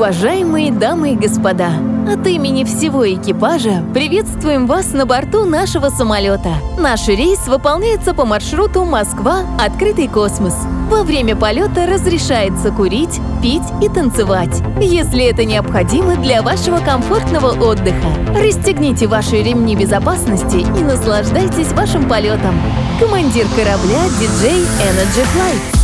Уважаемые дамы и господа, от имени всего экипажа приветствуем вас на борту нашего самолета. Наш рейс выполняется по маршруту Москва-Открытый космос. Во время полета разрешается курить, пить и танцевать, если это необходимо для вашего комфортного отдыха. Расстегните ваши ремни безопасности и наслаждайтесь вашим полетом. Командир корабля диджей Energy Flight.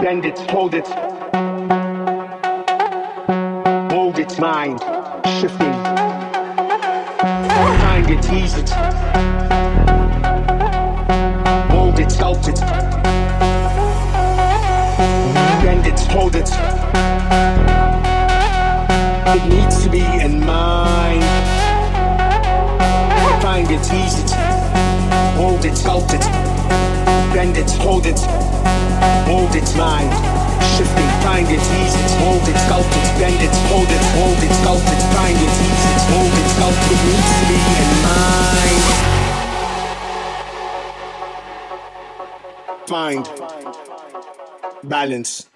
Bend it, hold it. Hold it, mind, shifting. Find it, ease it. Hold it, felt it. Bend it, hold it. It needs to be in mind find it, ease it, hold it, felt it, bend it, hold it, hold it, mind, shifting, find it, ease it, hold it, sculpt it, bend it, hold it, hold it, sculpt it, find it, ease it, hold it, sculpt it, needs to be in mind. Find. Balance.